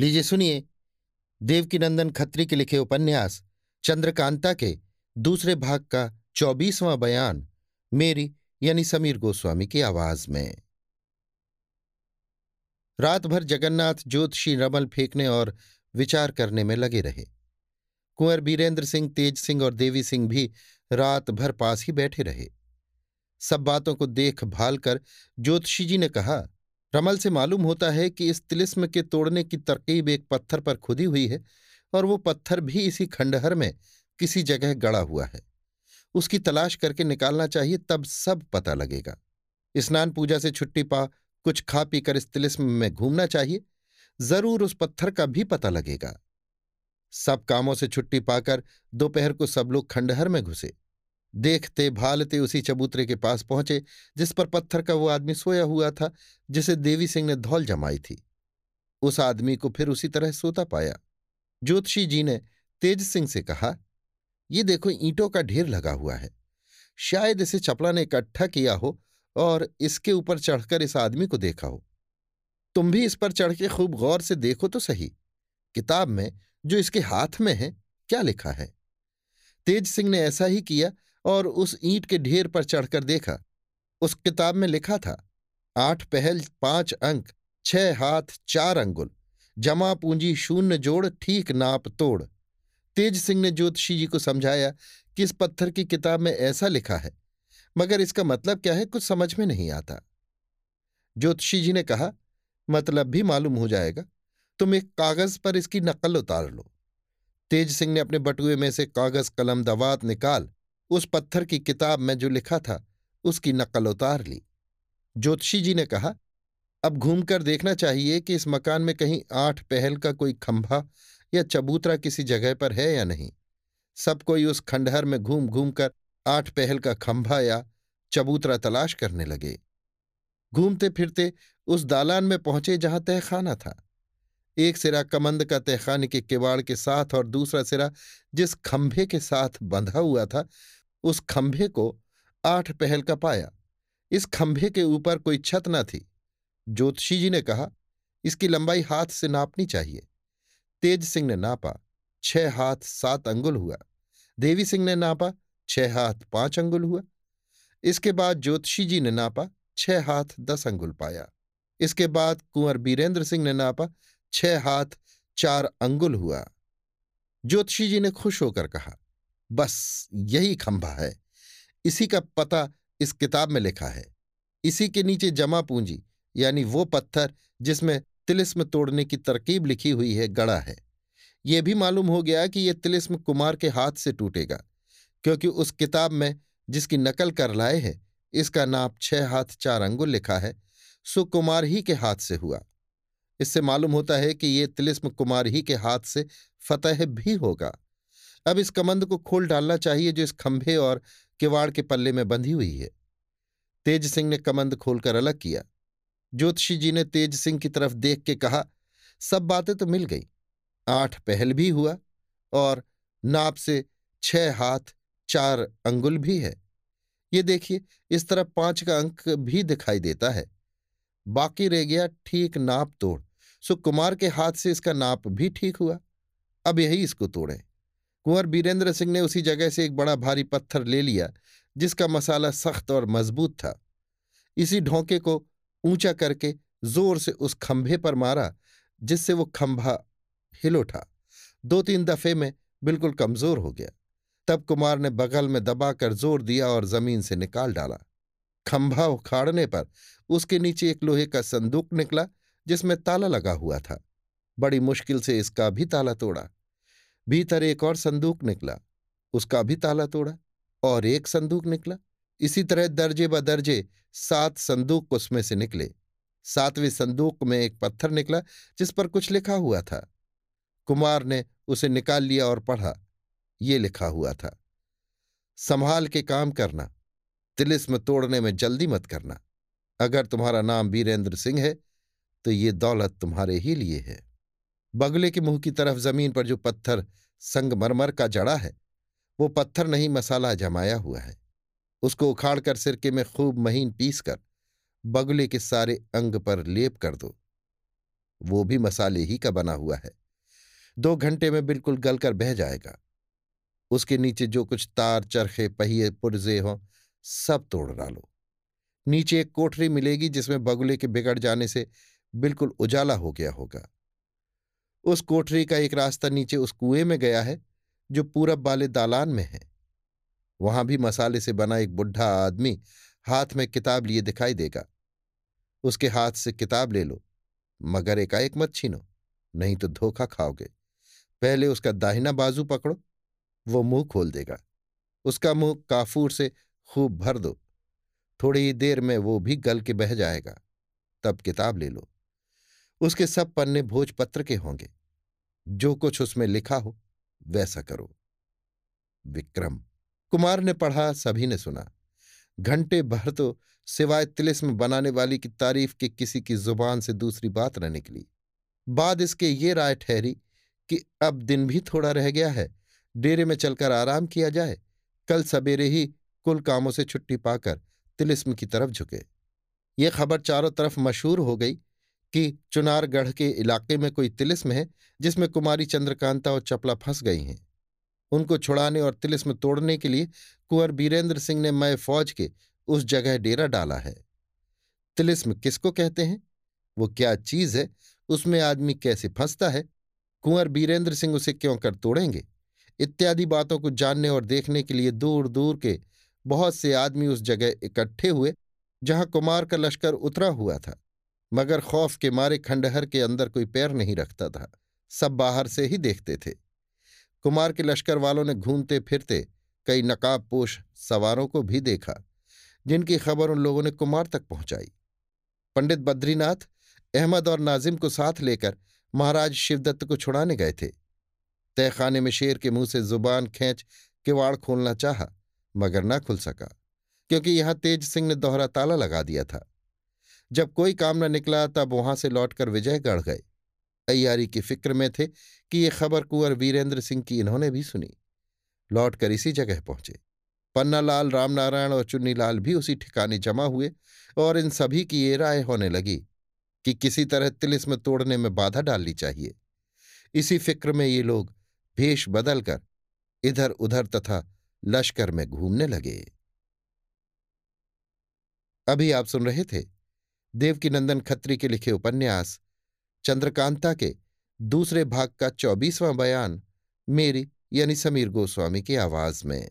लीजिए सुनिए। देवकीनंदन खत्री के लिखे उपन्यास, चंद्रकांता के दूसरे भाग का चौबीसवां बयान, मेरी यानी समीर गोस्वामी की आवाज़ में। रात भर जगन्नाथ, ज्योतिषी रमल फेंकने और विचार करने में लगे रहे। कुंवर बीरेंद्र सिंह, तेज सिंह और देवी सिंह भी रात भर पास ही बैठे रहे। सब बातों को देख भाल कर ज्योतिषी जी ने कहा रमल से मालूम होता है कि इस तिलिस्म के तोड़ने की तरकीब एक पत्थर पर खुदी हुई है और वो पत्थर भी इसी खंडहर में किसी जगह गड़ा हुआ है। उसकी तलाश करके निकालना चाहिए, तब सब पता लगेगा। स्नान पूजा से छुट्टी पा, कुछ खा पीकर इस तिलिस्म में घूमना चाहिए। ज़रूर उस पत्थर का भी पता लगेगा। सब कामों से छुट्टी पाकर दोपहर को सब लोग खंडहर में घुसे। देखते, भालते उसी चबूतरे के पास पहुँचे, जिस पर पत्थर का वो आदमी सोया हुआ था, जिसे देवी सिंह ने धौल जमाई थी। उस आदमी को फिर उसी तरह सोता पाया। ज्योतिषी जी ने तेज सिंह से कहा, ये देखो, ईंटों का ढेर लगा हुआ है। शायद इसे चपला ने इकट्ठा किया हो और इसके ऊपर चढ़कर इस आदमी को देखा हो। तुम भी इस पर चढ़ के खूब गौर से देखो तो सही। किताब में जो इसके हाथ में है, क्या लिखा है? तेज सिंह ने ऐसा ही किया और उस ईंट के ढेर पर चढ़कर देखा। उस किताब में लिखा था, आठ पहल, पाँच अंक, छह हाथ, चार अंगुल, जमा पूंजी शून्य जोड़, ठीक नाप तोड़। तेज सिंह ने ज्योतिषी जी को समझाया कि इस पत्थर की किताब में ऐसा लिखा है, मगर इसका मतलब क्या है कुछ समझ में नहीं आता। ज्योतिषी जी ने कहा मतलब भी मालूम हो जाएगा, तुम एक कागज़ पर इसकी नकल उतार लो। तेज सिंह ने अपने बटुए में से कागज़ कलम दवात निकाल उस पत्थर की किताब में जो लिखा था, उसकी नकल उतार ली। ज्योतिषी जी ने कहा, अब घूमकर देखना चाहिए कि इस मकान में कहीं आठ पहल का कोई खंभा या चबूतरा किसी जगह पर है या नहीं। सब कोई उस खंडहर में घूम घूम कर आठ पहल का खंभा या चबूतरा तलाश करने लगे। घूमते फिरते उस दालान में पहुँचे जहाँ तहखाना था। एक सिरा कमंद का तहखाने के किवाड़ के साथ और दूसरा सिरा जिस खंभे के साथ बंधा हुआ था उस खंभे को आठ पहल का पाया। इस खंभे के ऊपर कोई छत न थी। ज्योतिषी जी ने कहा, इसकी लंबाई हाथ से नापनी चाहिए। तेज सिंह ने नापा, छह हाथ सात अंगुल हुआ। देवी सिंह ने नापा, छह हाथ पाँच अंगुल हुआ। इसके बाद ज्योतिषी जी ने नापा, छह हाथ दस अंगुल पाया। इसके बाद कुंवर बीरेंद्र सिंह ने नापा, छह हाथ चार अंगुल हुआ। ज्योतिषी जी ने खुश होकर कहा बस यही खंभा है। इसी का पता इस किताब में लिखा है। इसी के नीचे जमा पूंजी, यानी वो पत्थर जिसमें तिलिस्म तोड़ने की तरकीब लिखी हुई है, गड़ा है। ये भी मालूम हो गया कि ये तिलिस्म कुमार के हाथ से टूटेगा, क्योंकि उस किताब में जिसकी नकल कर लाए हैं, इसका नाप छह हाथ चार अंगुल लिखा है, सो कुमार ही के हाथ से हुआ। इससे मालूम होता है कि ये तिलिस्म कुमार ही के हाथ से फतह भी होगा। अब इस कमंद को खोल डालना चाहिए जो इस खंभे और किवाड़ के पल्ले में बंधी हुई है। तेज सिंह ने कमंद खोलकर अलग किया। ज्योतिषी जी ने तेज सिंह की तरफ़ देख के कहा, सब बातें तो मिल गई। आठ पहल भी हुआ और नाप से छह हाथ, चार अंगुल भी है। ये देखिए, इस तरफ़ पाँच का अंक भी दिखाई देता है। बाकी रह गया ठीक नाप तोड़। सो कुमार के हाथ से इसका नाप भी ठीक हुआ। अब यही इसको तोड़ें। कुंवर बीरेंद्र सिंह ने उसी जगह से एक बड़ा भारी पत्थर ले लिया, जिसका मसाला सख्त और मज़बूत था। इसी ढोंके को ऊँचा करके ज़ोर से उस खंभे पर मारा, जिससे वो खंभा हिल उठा। दो तीन दफे में बिल्कुल कमज़ोर हो गया। तब कुमार ने बगल में दबाकर ज़ोर दिया और ज़मीन से निकाल डाला। खंभा उखाड़ने पर उसके नीचे एक लोहे का संदूक निकला, जिसमें ताला लगा हुआ था। बड़ी मुश्किल से इसका भी ताला तोड़ा। भीतर एक और संदूक निकला, उसका भी ताला तोड़ा और एक संदूक निकला। इसी तरह दर्जे ब दर्जे सात संदूक उसमें से निकले। सातवें संदूक में एक पत्थर निकला, जिस पर कुछ लिखा हुआ था। कुमार ने उसे निकाल लिया और पढ़ा, ये लिखा हुआ था, संभाल के काम करना, तिलिस्म तोड़ने में जल्दी मत करना। अगर तुम्हारा नाम वीरेंद्र सिंह है तो ये दौलत तुम्हारे ही लिए है। बगले के मुँह की तरफ़ ज़मीन पर जो पत्थर संगमरमर का जड़ा है, वो पत्थर नहीं, मसाला जमाया हुआ है। उसको उखाड़कर सिरके में खूब महीन पीस कर बगुले के सारे अंग पर लेप कर दो। वो भी मसाले ही का बना हुआ है। दो घंटे में बिल्कुल गलकर बह जाएगा। उसके नीचे जो कुछ तार, चरखे, पहिए, पुर्जे हों, सब तोड़ डालो। नीचे एक कोठरी मिलेगी जिसमें बगुले के बिगड़ जाने से बिल्कुल उजाला हो गया होगा। उस कोठरी का एक रास्ता नीचे उस कुएँ में गया है, जो पूरब वाले दालान में है। वहाँ भी मसाले से बना एक बुढ़ा आदमी हाथ में किताब लिए दिखाई देगा। उसके हाथ से किताब ले लो, मगर एकाएक मत छीनो, नहीं तो धोखा खाओगे। पहले उसका दाहिना बाजू पकड़ो, वो मुँह खोल देगा। उसका मुँह काफूर से खूब भर दो। थोड़ी ही देर में वो भी गल के बह जाएगा। तब किताब ले लो। उसके सब पन्ने भोजपत्र के होंगे। जो कुछ उसमें लिखा हो, वैसा करो। विक्रम, कुमार ने पढ़ा, सभी ने सुना। घंटे भर तो सिवाय तिलिस्म बनाने वाली की तारीफ़ के किसी की ज़ुबान से दूसरी बात न निकली। बाद इसके ये राय ठहरी कि अब दिन भी थोड़ा रह गया है, डेरे में चलकर आराम किया जाए। कल सवेरे ही कुल कामों से छुट्टी पाकर तिलिस्म की तरफ़ झुके। ये खबर चारों तरफ़ मशहूर हो गई कि चुनारगढ़ के इलाके में कोई तिलिस्म है, जिसमें कुमारी चंद्रकांता और चपला फंस गई हैं। उनको छुड़ाने और तिलिस्म तोड़ने के लिए कुंवर बीरेंद्र सिंह ने मय फौज के उस जगह डेरा डाला है। तिलिस्म किसको कहते हैं? वो क्या चीज़ है? उसमें आदमी कैसे फंसता है? कुंवर बीरेंद्र सिंह उसे क्यों कर तोड़ेंगे? इत्यादि बातों को जानने और देखने के लिए दूर दूर के बहुत से आदमी उस जगह इकट्ठे हुए, जहाँ कुमार का लश्कर उतरा हुआ था। मगर खौफ के मारे खंडहर के अंदर कोई पैर नहीं रखता था। सब बाहर से ही देखते थे। कुमार के लश्कर वालों ने घूमते फिरते कई नकाब पोश सवारों को भी देखा, जिनकी खबर उन लोगों ने कुमार तक पहुंचाई। पंडित बद्रीनाथ, अहमद और नाजिम को साथ लेकर महाराज शिवदत्त को छुड़ाने गए थे। तहखाने में शेर के मुँह से ज़ुबान खींच किवाड़ खोलना चाहा, मगर न खुल सका, क्योंकि यहाँ तेज सिंह ने दोहरा ताला लगा दिया था। जब कोई काम न निकला तब वहाँ से लौटकर विजयगढ़ गए। अयारी की फ़िक्र में थे कि ये खबर कुंवर वीरेंद्र सिंह की इन्होंने भी सुनी। लौटकर इसी जगह पहुँचे। पन्नालाल, रामनारायण और चुन्नीलाल भी उसी ठिकाने जमा हुए और इन सभी की ये राय होने लगी कि किसी तरह तिलिस्म तोड़ने में बाधा डालनी चाहिए। इसी फ़िक्र में ये लोग भेष बदलकर इधर उधर तथा लश्कर में घूमने लगे। अभी आप सुन रहे थे देवकीनंदन खत्री के लिखे उपन्यास, चंद्रकांता के दूसरे भाग का चौबीसवां बयान, मेरी यानी समीर गोस्वामी की आवाज़ में।